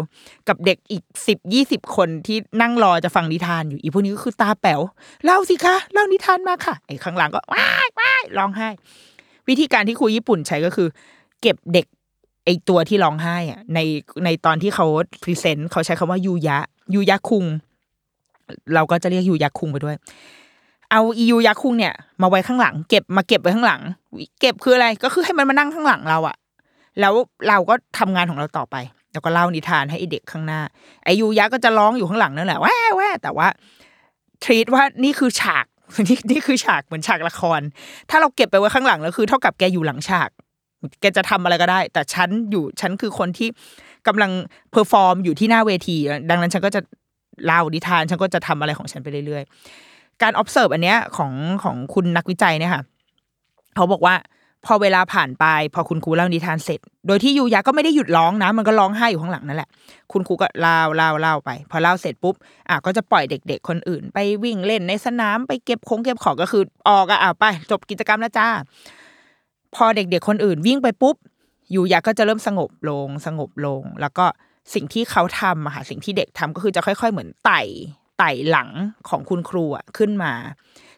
กับเด็กอีกสิบยี่สิบคนที่นั่งรอจะฟังนิทานอยู่อีพวกนี้ก็คือตาแป๋วเล่าสิคะเล่านิทานมาค่ะไอ้ข้างหลังก็ว้ายว้ายร้องไห้ วิธีการที่ครูญี่ปุ่นใช้ก็คือ เก็บเด็กไอตัวที่ร้องไห้อะในในตอนที่เขาพรีเซนต์เขาใช้คำว่ายูยะยูยะคุง เราก็จะเรียกยูยะคุงไปด้วย เอาอียูยาคุงเนี่ย มาไว้ข้างหลัง เก็บมาเก็บไว้ข้างหลัง เก็บคืออะไรก็คือให้มันมานั่งข้างหลังเราอะ แล้วเราก็ทำงานของเราต่อไป แล้วก็เล่านิทานให้เด็กข้างหน้าไอยูยะก็จะร้องอยู่ข้างหลังนั่นแหละแว่แว่แต่ว่าทรีตว่านี่คือฉากนี่นี่คือฉากเหมือนฉากละคร ถ้าเราเก็บไปไว้ข้างหลังแล้วคือ เท่ากับแกอยู่หลังฉาก แกจะทำอะไรก็ได้ แต่ฉันอยู่ฉันคือคนที่กำลัง perform อยู่ที่หน้าเวที ดังนั้นฉันก็จะเล่านิทาน ฉันก็จะทำอะไรของฉันไปเรื่อยๆ การ observe อันเนี้ยของของคุณนักวิจัยเนี่ยค่ะ เขาบอกว่า พอเวลาผ่านไป พอคุณครูเล่านิทานเสร็จ โดยที่ยูยะก็ไม่ได้หยุดร้องนะ มันก็ร้องไห้อยู่ข้างหลังนั่นแหละ คุณครูก็เล่าเล่าเล่าไป พอเล่าเสร็จปุ๊บอะก็จะปล่อยเด็ก ๆ คนอื่น ไปวิ่งเล่นในสนามไปเก็บของเก็บของก็คือออกอะไป จบกิจกรรมแล้วจ้า พอเด็กๆคนอื่นวิ่งไปปุ๊บยูยะก็จะเริ่มสงบลงสงบลง แล้วก็สิ่งที่เขาทำอะค่ะสิ่งที่เด็กทำก็คือจะค่อย ๆ เหมือนไต่ไต่หลังของคุณครูอะขึ้นมา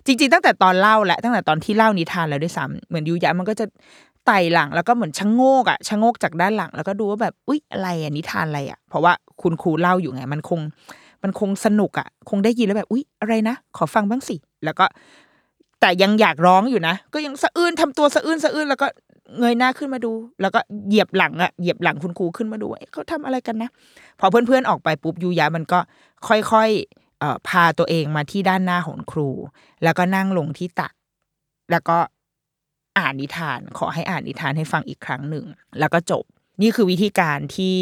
จริง ๆ ตั้งแต่ตอนเล่าแหละตั้งแต่ตอนที่เล่านิทานแล้วด้วยซ้ำเหมือนยูยะมันก็จะไต่หลังแล้วก็เหมือนชะโงกอะชะโงกจากด้านหลัง แล้วก็ดูว่าแบบอุ๊ยอะไรอะนิทานอะไรอะเพราะว่าคุณครูเล่าอยู่ไง มันคง มันคงสนุกอะคงได้ยินแล้วแบบอุ๊ยอะไรนะขอฟังบ้างสิแล้วก็ แต่ยังอยากร้องอยู่นะ ก็ยังสะอื้นทำตัวสะอื้นสะอื้นแล้วก็เงยหน้าขึ้นมาดู แล้วก็เหยียบหลังอะเหยียบหลังคุณครูขึ้นมาดูเขาทำอะไรกันนะพอเพื่อนๆออกไปปุ๊บยูยะมันก็ค่อยๆเอ่อ พาตัวเองมาที่ด้านหน้าของครู แล้วก็นั่งลงที่ตัก แล้วก็อ่านนิทาน ขอให้อ่านนิทานให้ฟังอีกครั้งหนึ่ง แล้วก็จบ นี่คือวิธีการที่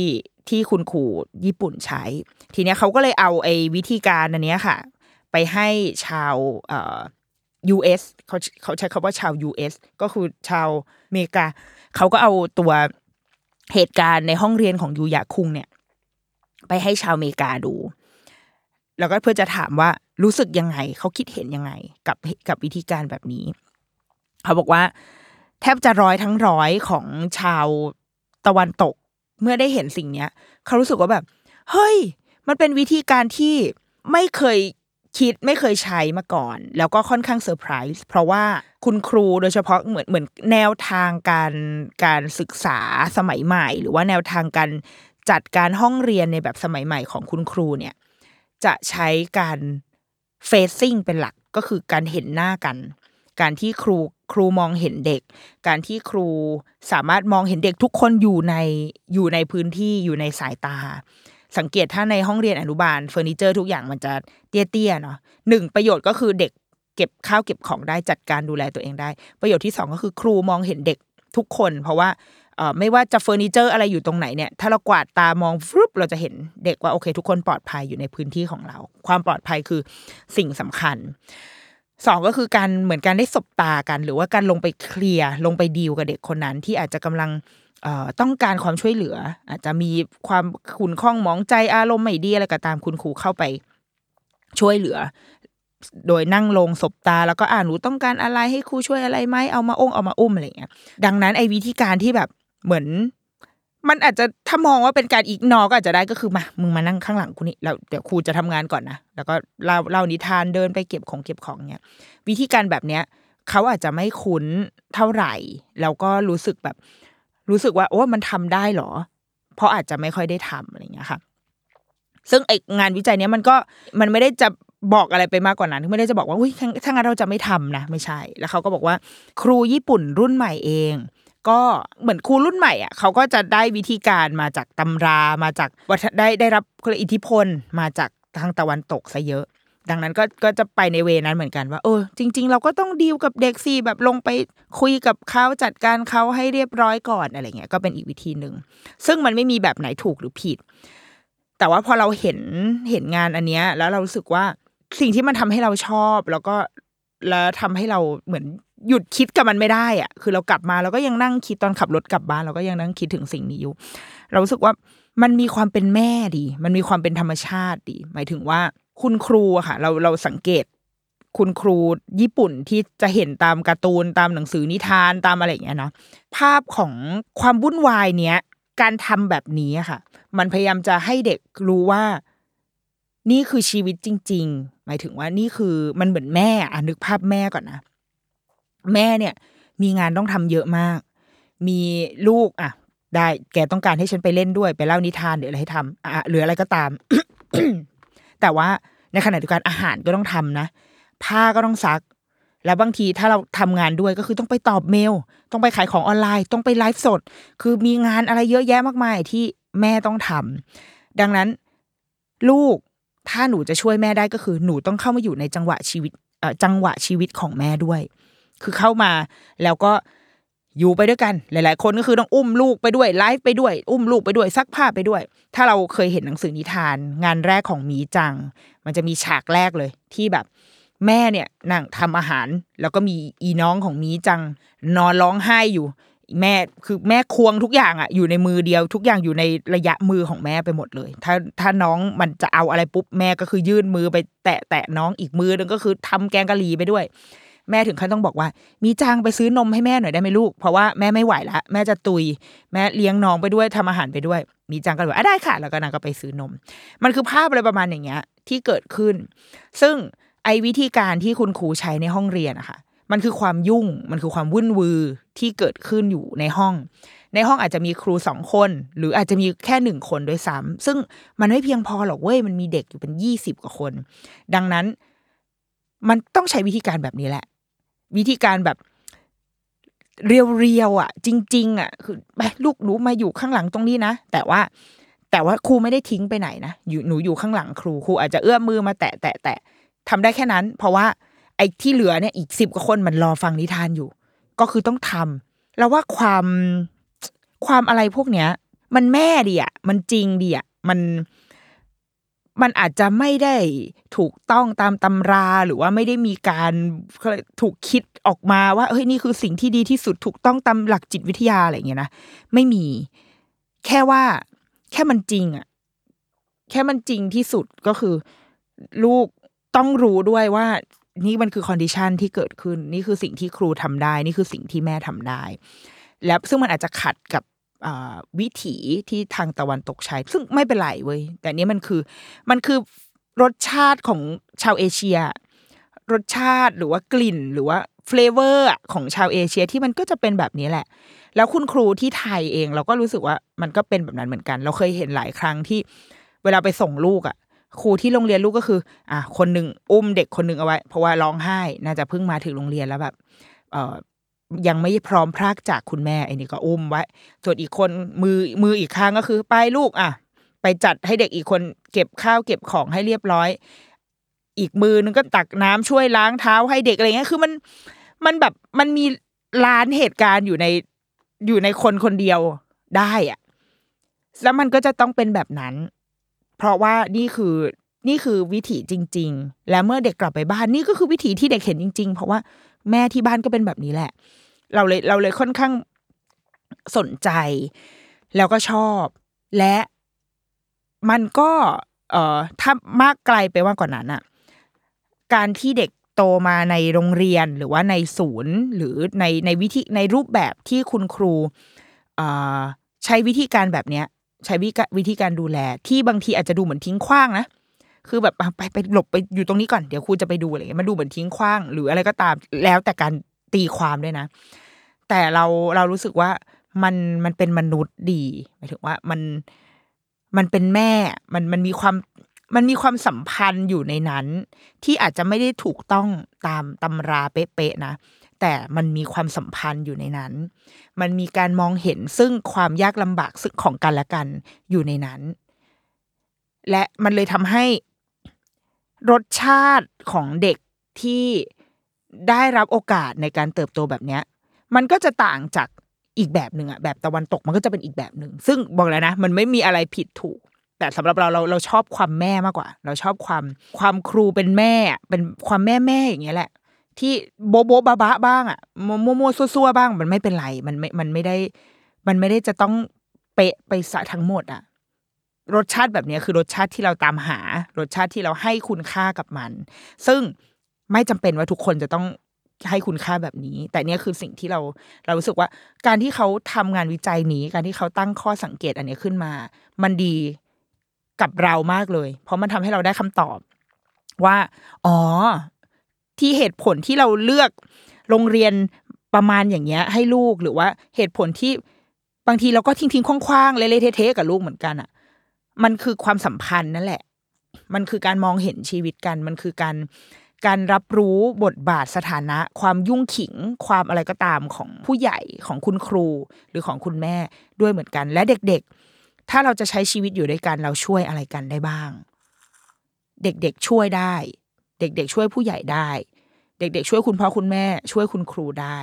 ที่คุณครูญี่ปุ่นใช้ ทีเนี้ยเขาก็เลยเอาไอ้วิธีการอันเนี้ยค่ะ ไปให้ชาวเอ่อ US เขาเขาใช้คำว่าชาว US ก็คือชาวอเมริกา เขาก็เอาตัวเหตุการณ์ในห้องเรียนของยูยะคุงเนี่ย ไปให้ชาวอเมริกาดู แล้วก็เพื่อจะถามว่ารู้สึกยังไงเขาคิดเห็นยังไงกับกับวิธีการแบบนี้ เขาบอกว่า แทบจะร้อยทั้งร้อยของชาวตะวันตกเมื่อได้เห็นสิ่งเนี้ย เขารู้สึกว่าแบบ เฮ้ย มันเป็นวิธีการที่ไม่เคยคิดไม่เคยใช้มาก่อน แล้วก็ค่อนข้างเซอร์ไพรส์เพราะว่าคุณครูโดยเฉพาะเหมือนเหมือนแนวทางการการศึกษาสมัยใหม่ หรือว่าแนวทางการจัดการห้องเรียนในแบบสมัยใหม่ของคุณครูเนี่ย จะใช้การ facing เป็นหลักก็คือการเห็นหน้ากัน การที่ครูครูมองเห็นเด็ก การที่ครูสามารถมองเห็นเด็กทุกคนอยู่ในอยู่ในพื้นที่อยู่ในสายตา สังเกตถ้าในห้องเรียนอนุบาลเฟอร์นิเจอร์ทุกอย่างมันจะเตี้ยๆเนาะหนึ่งประโยชน์ก็คือเด็กเก็บข้าวเก็บของได้จัดการดูแลตัวเองได้ ประโยชน์ที่สองก็คือครูมองเห็นเด็กทุกคน เพราะว่า ไม่ว่าจะเฟอร์นิเจอร์อะไรอยู่ตรงไหนเนี่ยถ้าเรากวาดตามองฟรุบเราจะเห็นเด็กว่าโอเค ทุกคนปลอดภัยอยู่ในพื้นที่ของเรา ความปลอดภัยคือสิ่งสำคัญสองก็คือการเหมือนการได้สบตากัน หรือว่าการลงไปเคลียร์ลงไปดีลกับเด็กคนนั้นที่อาจจะกำลังต้องการความช่วยเหลือ อาจจะมีความขุนข้องหมองใจอารมณ์ไม่ดีอะไรก็ตามคุณครูเข้าไปช่วยเหลือ โดยนั่งลงสบตา แล้วก็อ่านหนูต้องการอะไรให้ครูช่วยอะไรไหมเอามาองเอามาอุ้มอะไรอย่างเงี้ยดังนั้นไอ้วิธีการที่แบบ เหมือน มันอาจจะถ้ามองว่าเป็นการอีกนอก็อาจจะได้ก็คือมามึงมานั่งข้างหลังกูนี่แล้วเดี๋ยวครูจะทำงานก่อนนะแล้วก็เล่าเล่านิทานเดินไปเก็บของเก็บของเนี่ย วิธีการแบบเนี้ยเขาอาจจะไม่คุ้นเท่าไหร่ แล้วก็รู้สึกแบบ รู้สึกว่าโอ้มันทำได้เหรอ เพราะอาจจะไม่ค่อยได้ทำอะไรอย่างเงี้ยค่ะ ซึ่งไองานวิจัยเนี้ยมันก็มันไม่ได้จะบอกอะไรไปมากกว่านั้นไม่ได้จะบอกว่าอุ้ยถ้าถ้างั้นเราจะไม่ทำนะ ไม่ใช่ แล้วเขาก็บอกว่า ครูญี่ปุ่นรุ่นใหม่เอง ก็เหมือนครูรุ่นใหม่อะเขาก็จะได้วิธีการมาจากตำรามาจากวัฒได้ได้รับอิทธิพลมาจากทางตะวันตกซะเยอะ ดังนั้นก็ก็จะไปในเวนั้นเหมือนกันว่าเออจริง ๆ เราก็ต้องดีลกับเด็กสิแบบลงไปคุยกับเขาจัดการเขาให้เรียบร้อยก่อนอะไรเงี้ยก็เป็นอีกวิธีหนึ่งซึ่งมันไม่มีแบบไหนถูกหรือผิด แต่ว่าพอเราเห็นเห็นงานอันเนี้ยแล้วเรารู้สึกว่าสิ่งที่มันทำให้เราชอบแล้วก็แล้วทำให้เราเหมือน หยุดคิดกับมันไม่ได้อะคือเรากลับมาเราก็ยังนั่งคิดตอนขับรถกลับบ้านเราก็ยังนั่งคิดถึงสิ่งนี้อยู่ เรารู้สึกว่ามันมีความเป็นแม่ดี มันมีความเป็นธรรมชาติดี หมายถึงว่าคุณครูค่ะ เราเราสังเกต คุณครูญี่ปุ่นที่จะเห็นตามการ์ตูนตามหนังสือนิทานตามอะไรอย่างเงี้ยเนาะภาพของความวุ่นวายเนี้ยการทำแบบนี้ค่ะ มันพยายามจะให้เด็กรู้ว่า นี่คือชีวิตจริง ๆ หมายถึงว่านี่คือมันเหมือนแม่อะนึกภาพแม่ก่อนนะ แม่เนี่ย มีงานต้องทำเยอะมาก มีลูกอะ ได้แกต้องการให้ฉันไปเล่นด้วย ไปเล่านิทานหรืออะไรให้ทำอะหรืออะไรก็ตาม แต่ว่าในขณะเดียวกันอาหารก็ต้องทำนะผ้าก็ต้องซัก แล้วบางทีถ้าเราทำงานด้วยก็คือต้องไปตอบเมล ต้องไปขายของออนไลน์ ต้องไปไลฟ์สด คือมีงานอะไรเยอะแยะมากมายที่แม่ต้องทำดังนั้นลูกถ้าหนูจะช่วยแม่ได้ก็คือ หนูต้องเข้ามาอยู่ในจังหวะชีวิตเอ่อจังหวะชีวิตของแม่ด้วย คือเข้ามาแล้วก็อยู่ไปด้วยกัน หลาย ๆ คนก็คือต้องอุ้มลูกไปด้วยไลฟ์ไปด้วย อุ้มลูกไปด้วยซักผ้าไปด้วย ถ้าเราเคยเห็นหนังสือนิทาน งานแรกของมีจัง มันจะมีฉากแรกเลยที่แบบ แม่เนี่ยนั่งทำอาหาร แล้วก็มีอีน้องของมีจัง นอนร้องไห้อยู่ แม่คือแม่ควงทุกอย่างอะ อยู่ในมือเดียว ทุกอย่างอยู่ในระยะมือของแม่ไปหมดเลย ถ้าถ้าน้องมันจะเอาอะไรปุ๊บแม่ก็คือยื่นมือไปแตะแตะน้องอีกมือนึงก็คือทำแกงกะหรี่ไปด้วย แม่ถึงขั้นต้องบอกว่า มีจางไปซื้อนมให้แม่หน่อยได้ไหมลูก เพราะว่าแม่ไม่ไหวละแม่จะตุย แม่เลี้ยงน้องไปด้วยทำอาหารไปด้วย มีจางก็เลยบอกอะได้ค่ะ แล้วก็นางก็ไปซื้อนม มันคือภาพอะไรประมาณอย่างเงี้ยที่เกิดขึ้น ซึ่งไอ้วิธีการที่คุณครูใช้ในห้องเรียนอะค่ะมันคือความยุ่งมันคือความวุ่นวือที่เกิดขึ้นอยู่ในห้อง ในห้องอาจจะมีครูสองคน หรืออาจจะมีแค่หนึ่งคนด้วยซ้ำซึ่งมันไม่เพียงพอหรอกเว้ยมันมีเด็กอยู่เป็นยี่สิบกว่าคน ดังนั้น มันต้องใช้วิธีการแบบนี้แหละ วิธีการแบบเรียวๆอะ จริง ๆ อะ คือไปลูกหนูมาอยู่ข้างหลังตรงนี้นะ แต่ว่า แต่ว่าครูไม่ได้ทิ้งไปไหนนะอยู่หนูอยู่ข้างหลังครูครูอาจจะเอื้อมมือมาแตะแตะแตะทำได้แค่นั้น เพราะว่า ไอ้ที่เหลือเนี่ยอีกสิบกว่าคนมันรอฟังนิทานอยู่ ก็คือต้องทำแล้วว่าความความอะไรพวกเนี้ย มันแม่ดีอะ มันจริงดีอะ มัน มันอาจจะไม่ได้ถูกต้องตามตำราหรือว่าไม่ได้มีการถูกคิดออกมาว่าเฮ้ยนี่คือสิ่งที่ดีที่สุดถูกต้องตามหลักจิตวิทยาอะไรอย่างเงี้ยนะไม่มี แค่ว่า แค่มันจริงอะแค่มันจริงที่สุดก็คือ ลูกต้องรู้ด้วยว่า นี่มันคือ condition ที่เกิดขึ้น นี่คือสิ่งที่ครูทำได้ นี่คือสิ่งที่แม่ทำได้ แล้วซึ่งมันอาจจะขัดกับ วิถีที่ทางตะวันตกใช้ ซึ่งไม่เป็นไรเว้ย แต่นี้มันคือมันคือรสชาติของชาวเอเชีย รสชาติหรือว่ากลิ่นหรือว่า flavor ของชาวเอเชียที่มันก็จะเป็นแบบนี้แหละ แล้วคุณครูที่ไทยเองเราก็รู้สึกว่ามันก็เป็นแบบนั้นเหมือนกัน เราเคยเห็นหลายครั้งที่เวลาไปส่งลูกอะครูที่โรงเรียนลูกก็คือ อะคนหนึ่งอุ้มเด็กคนหนึ่งเอาไว้ เพราะว่าร้องไห้ น่าจะเพิ่งมาถึงโรงเรียนแล้วแบบ เออ ยังไม่พร้อมพรากจากคุณแม่ไอ้นี่ก็อุ้มไว้ ส่วนอีกคนมือมืออีกข้างก็คือไปลูกอะ ไปจัดให้เด็กอีกคนเก็บข้าวเก็บของให้เรียบร้อย อีกมือนึงก็ตักน้ำช่วยล้างเท้าให้เด็กอะไรเงี้ยคือมันมันแบบมันมีล้านเหตุการณ์อยู่ในอยู่ในคนคนเดียวได้อะแล้วมันก็จะต้องเป็นแบบนั้น เพราะว่านี่คือนี่คือวิถีจริง ๆ และเมื่อเด็กกลับไปบ้านนี่ก็คือวิถีที่เด็กเห็นจริง ๆ เพราะว่า แม่ที่บ้านก็เป็นแบบนี้แหละ เราเลยเราเลยค่อนข้างสนใจ แล้วก็ชอบ และมันก็ เอ่อถ้ามากไกลไปว่ากกว่านั้นอะการที่เด็กโตมาในโรงเรียนหรือว่าในศูนย์ หรือในในวิธีในรูปแบบที่คุณครูเอ่อใช้วิธีการแบบเนี้ย ใช้วิวิธีการดูแล ที่บางทีอาจจะดูเหมือนทิ้งขว้างนะ คือแบบไปไปหลบไปอยู่ตรงนี้ก่อนเดี๋ยวครูจะไปดูอะไรเงี้ยมันดูเหมือนทิ้งขว้าง หรืออะไรก็ตามแล้วแต่การตีความด้วยนะ แต่เราเรารู้สึกว่ามันมันเป็นมนุษย์ดีหมายถึงว่ามันมันเป็นแม่ มันมันมีความมันมีความสัมพันธ์อยู่ในนั้น ที่อาจจะไม่ได้ถูกต้องตามตำราเป๊ะๆนะ แต่มันมีความสัมพันธ์อยู่ในนั้น มันมีการมองเห็นซึ่งความยากลำบากซึ่งของกันและกันอยู่ในนั้น และมันเลยทำให้ รสชาติของเด็กที่ได้รับโอกาสในการเติบโตแบบเนี้ย มันก็จะต่างจากอีกแบบหนึ่งอะแบบตะวันตกมันก็จะเป็นอีกแบบหนึ่งซึ่งบอกแล้วนะ มันไม่มีอะไรผิดถูก แต่สำหรับเราเราเราชอบความแม่มากกว่า เราชอบความความครูเป็นแม่เป็นความแม่แม่อย่างเงี้ยแหละ ที่โบะโบบะบะบ้างอะมัวมัวซัวซัวบ้าง มันไม่เป็นไรมันไม่มันไม่ได้ มันไม่ได้จะต้องเป๊ะไปซะทั้งหมดอะ รสชาติแบบนี้คือรสชาติที่เราตามหา รสชาติที่เราให้คุณค่ากับมัน ซึ่งไม่จำเป็นว่าทุกคนจะต้องให้คุณค่าแบบนี้ แต่เนี่ยคือสิ่งที่เราเรารู้สึกว่า การที่เขาทำงานวิจัยนี้ การที่เขาตั้งข้อสังเกตอันเนี้ยขึ้นมา มันดีกับเรามากเลย เพราะมันทำให้เราได้คำตอบ ว่า อ๋อ ที่เหตุผลที่เราเลือกโรงเรียนประมาณอย่างเงี้ย ให้ลูกหรือว่าเหตุผลที่บางทีเราก็ทิ้งทิ้งคว้างๆเละๆเทะๆกับลูกเหมือนกันอะ มันคือความสัมพันธ์นั่นแหละ มันคือการมองเห็นชีวิตกัน มันคือการการรับรู้บทบาทสถานะ ความยุ่งขิง ความอะไรก็ตามของผู้ใหญ่ของคุณครู หรือของคุณแม่ด้วยเหมือนกัน และเด็กๆ ถ้าเราจะใช้ชีวิตอยู่ด้วยกันเราช่วยอะไรกันได้บ้าง เด็กๆช่วยได้ เด็กๆ ช่วยผู้ใหญ่ได้ เด็กๆ ช่วยคุณพ่อคุณแม่ ช่วยคุณครูได้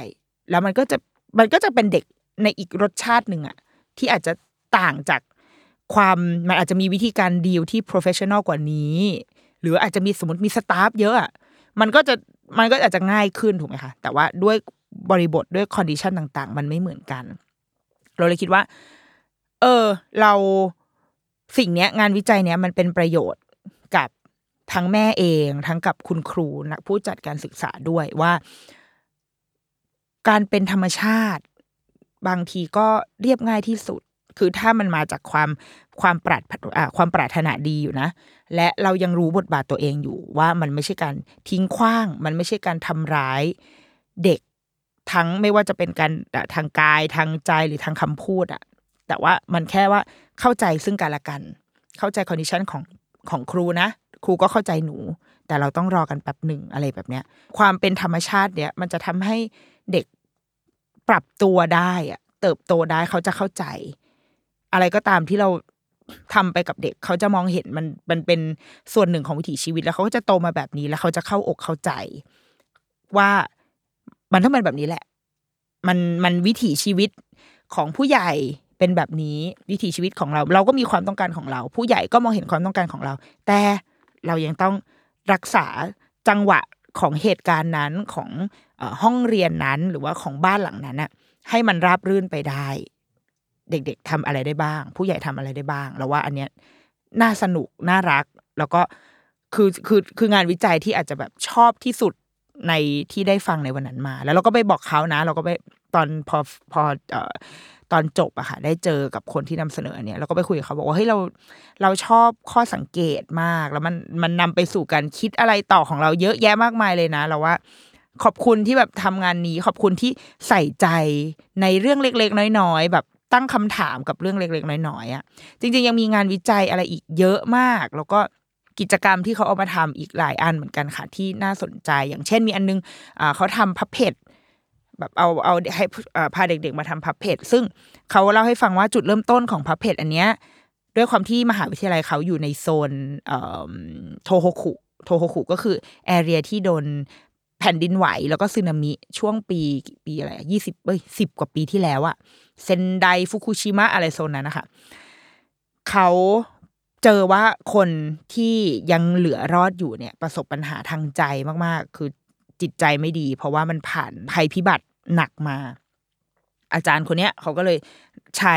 แล้วมันก็จะมันก็จะเป็นเด็กในอีกรสชาติหนึ่งอะที่อาจจะต่างจาก ความมันอาจจะมีวิธีการดีลที่ professional กว่านี้ หรืออาจจะมีสมมติมี staff เยอะมันก็จะมันก็อาจจะง่ายขึ้นถูกไหมคะแต่ว่าด้วยบริบทด้วย condition ต่าง ๆ มันไม่เหมือนกัน เราเลยคิดว่า เออ เราสิ่งเนี้ย งานวิจัยเนี้ยมันเป็นประโยชน์กับทั้งแม่เอง ทั้งกับคุณครูนักผู้จัดการศึกษาด้วยว่า การเป็นธรรมชาติ บางทีก็เรียบง่ายที่สุด คือถ้ามันมาจากความความปรารถความปรารถนาดีอยู่นะ และเรายังรู้บทบาทตัวเองอยู่ว่ามันไม่ใช่การทิ้งขว้าง มันไม่ใช่การทำร้ายเด็กทั้งไม่ว่าจะเป็นการทางกายทางใจหรือทางคำพูดอะแต่ว่ามันแค่ว่าเข้าใจซึ่งกันและกัน เข้าใจ condition ของของครูนะ ครูก็เข้าใจหนู แต่เราต้องรอกันแป๊บหนึ่งอะไรแบบเนี้ย ความเป็นธรรมชาติเนี่ย มันจะทำให้เด็กปรับตัวได้อะเติบโตได้เขาจะเข้าใจ อะไรก็ตามที่เราทำไปกับเด็กเขาจะมองเห็นมันมันเป็นส่วนหนึ่งของวิถีชีวิตแล้วเขาก็จะโตมาแบบนี้แล้วเขาจะเข้าอกเข้าใจ ว่ามันต้องเป็นแบบนี้แหละ มันมันวิถีชีวิตของผู้ใหญ่เป็นแบบนี้วิถีชีวิตของเรา เราก็มีความต้องการของเรา ผู้ใหญ่ก็มองเห็นความต้องการของเรา แต่เรายังต้องรักษาจังหวะของเหตุการณ์นั้นของอห้องเรียนนั้นหรือว่าของบ้านหลังนั้นน่ะให้มันราบรื่นไปได้ เด็กๆทำอะไรได้บ้าง ผู้ใหญ่ทำอะไรได้บ้างเราว่าอันเนี้ยน่าสนุกน่ารัก แล้วก็คือคือคืองานวิจัยที่อาจจะแบบชอบที่สุดในที่ได้ฟังในวันนั้นมา แล้วเราก็ไปบอกเขานะ เราก็ไปตอนพอพอเอ่อตอนจบอะค่ะได้เจอกับคนที่นำเสนอเนี้ยเราก็ไปคุยกับเขาบอกว่าเฮ้ยเราเราชอบข้อสังเกตมาก แล้วมันมันนำไปสู่การคิดอะไรต่อของเราเยอะแยะมากมายเลยนะ เราว่าขอบคุณที่แบบทำงานนี้ ขอบคุณที่ใส่ใจในเรื่องเล็ก ๆ น้อย ๆ แบบ ตั้งคำถามกับเรื่องเล็กๆ น้อยๆอะจริง ๆ ยังมีงานวิจัยอะไรอีกเยอะมาก แล้วก็กิจกรรมที่เขาเอามาทำอีกหลายอันเหมือนกันค่ะที่น่าสนใจ อย่างเช่นมีอันนึงอ่าเขาทำพับเพจแบบเอาเอาให้พาเด็กๆมาทำพับเพจซึ่งเขาเล่าให้ฟังว่าจุดเริ่มต้นของพับเพจอันเนี้ยด้วยความที่มหาวิทยาลัยเขาอยู่ในโซนโทโฮคุโทโฮคุก็คือแอเรียที่โดนแผ่นดินไหว แล้วก็สึนามิช่วงปีปีอะไรยี่สิบเอ้ยสิบกว่าปีที่แล้วอะ เซนไดฟุคุชิมะอะไรโซนนั้นนะคะเขาเจอว่าคนที่ยังเหลือรอดอยู่เนี่ยประสบปัญหาทางใจมากๆ คือจิตใจไม่ดี เพราะว่ามันผ่านภัยพิบัติหนักมา อาจารย์คนเนี้ยเขาก็เลยใช้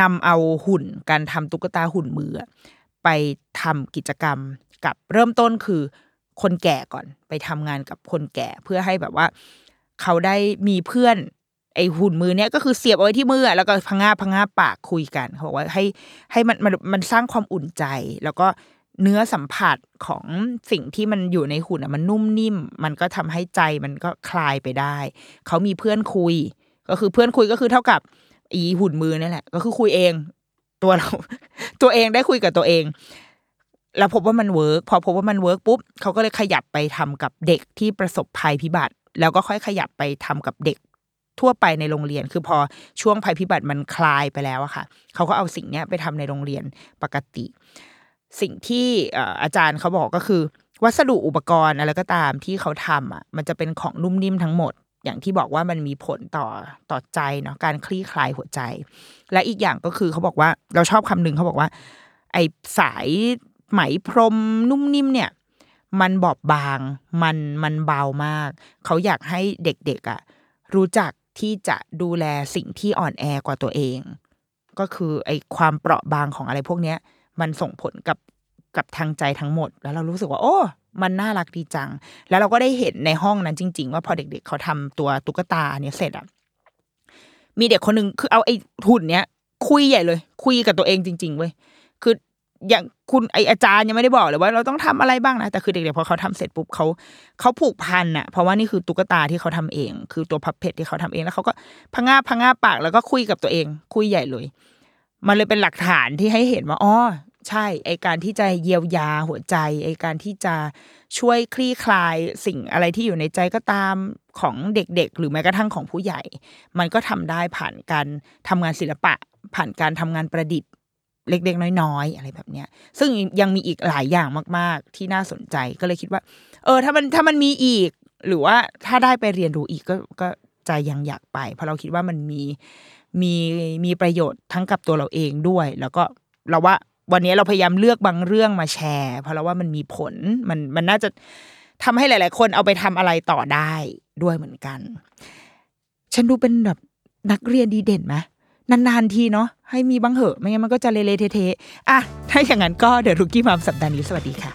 นำเอาหุ่นการทำตุ๊กตาหุ่นมือ ไปทำกิจกรรมกับเริ่มต้นคือคนแก่ก่อนไปทำงานกับคนแก่เพื่อให้แบบว่า เขาได้มีเพื่อน ไอหุ่นมือเนี้ยก็คือเสียบเอาไว้ที่มือแล้วก็พังงาพังงาปากคุยกันเขาบอกว่าให้ให้มันมันมันสร้างความอุ่นใจ แล้วก็เนื้อสัมผัสของสิ่งที่มันอยู่ในหุ่นอะมันนุ่มนิ่ม มันก็ทำให้ใจมันก็คลายไปได้ เขามีเพื่อนคุย ก็คือเพื่อนคุยก็คือเท่ากับอีหุ่นมือนี่แหละ ก็คือคุยเอง ตัวเรา ตัวเองได้คุยกับตัวเองแล้วพบว่ามัน work พอพบว่ามัน work ปุ๊บเขาก็เลยขยับไปทำกับเด็กที่ประสบภัยพิบัติ แล้วก็ค่อยขยับไปทำกับเด็ก ทั่วไปในโรงเรียน คือพอช่วงภัยพิบัติมันคลายไปแล้วอะค่ะ เขาก็เอาสิ่งเนี้ยไปทำในโรงเรียนปกติ สิ่งที่อาจารย์เขาบอกก็คือ วัสดุอุปกรณ์อะไรก็ตามที่เขาทำอะมันจะเป็นของนุ่มนิ่มทั้งหมดอย่างที่บอกว่ามันมีผลต่อต่อใจเนาะการคลี่คลายหัวใจ และอีกอย่างก็คือเขาบอกว่าเราชอบคำหนึ่งเขาบอกว่า ไอสายไหมพรมนุ่มนิ่มเนี่ย มันบอบบางมันมันเบามาก เขาอยากให้เด็กๆอะรู้จัก ที่จะดูแลสิ่งที่อ่อนแอกว่าตัวเอง ก็คือไอความเปราะบางของอะไรพวกเนี้ย มันส่งผลกับกับทางใจทั้งหมด แล้วเรารู้สึกว่า โอ้มันน่ารักดีจัง แล้วเราก็ได้เห็นในห้องนั้นจริง ๆ ว่าพอเด็ก ๆ เขาทำตัวตุ๊กตาเนี่ยเสร็จอะมีเด็กคนหนึ่งคือเอาไอ้หุ่นเนี้ยคุยใหญ่เลย คุยกับตัวเองจริง ๆ เว้ยคือ อย่างคุณไออาจารย์ยังไม่ได้บอกเลยว่าเราต้องทำอะไรบ้างนะแต่คือเด็กๆพอเขาทำเสร็จปุ๊บเขาเขาผูกพันอะเพราะว่านี่คือตุ๊กตาที่เขาทำเอง คือตัวพับเพจที่เขาทำเองแล้วเขาก็พังงาพังงาปากแล้วก็คุยกับตัวเอง คุยใหญ่เลย มันเลยเป็นหลักฐานที่ให้เห็นว่าอ๋อใช่ ไอการที่จะเยียวยาหัวใจ ไอการที่จะช่วยคลี่คลายสิ่งอะไรที่อยู่ในใจก็ตามของเด็กๆ หรือแม้กระทั่งของผู้ใหญ่ มันก็ทำได้ผ่านการทำงานศิลปะ ผ่านการทำงานประดิษฐ์ เล็กๆ น้อยๆ อะไรแบบเนี้ย ซึ่งยังมีอีกหลายอย่างมาก ๆ ที่น่าสนใจก็เลยคิดว่า เออ ถ้ามันถ้ามันมีอีก หรือว่าถ้าได้ไปเรียนรู้อีกก็ก็ใจยังอยากไป เพราะเราคิดว่ามันมีมีมีประโยชน์ทั้งกับตัวเราเองด้วย แล้วก็เราว่าวันนี้เราพยายามเลือกบางเรื่องมาแชร์ เพราะเราว่ามันมีผลมันมันน่าจะทำให้หลาย ๆ คนเอาไปทำอะไรต่อได้ด้วยเหมือนกัน ฉันดูเป็นแบบนักเรียนดีเด่นไหม นานๆทีเนาะให้มีบ้างเหอะ ไม่งั้นมันก็จะเละเทะๆอะถ้าอย่างนั้นก็เดี๋ยวรุกี้มามสัปดาห์นี้สวัสดีค่ะ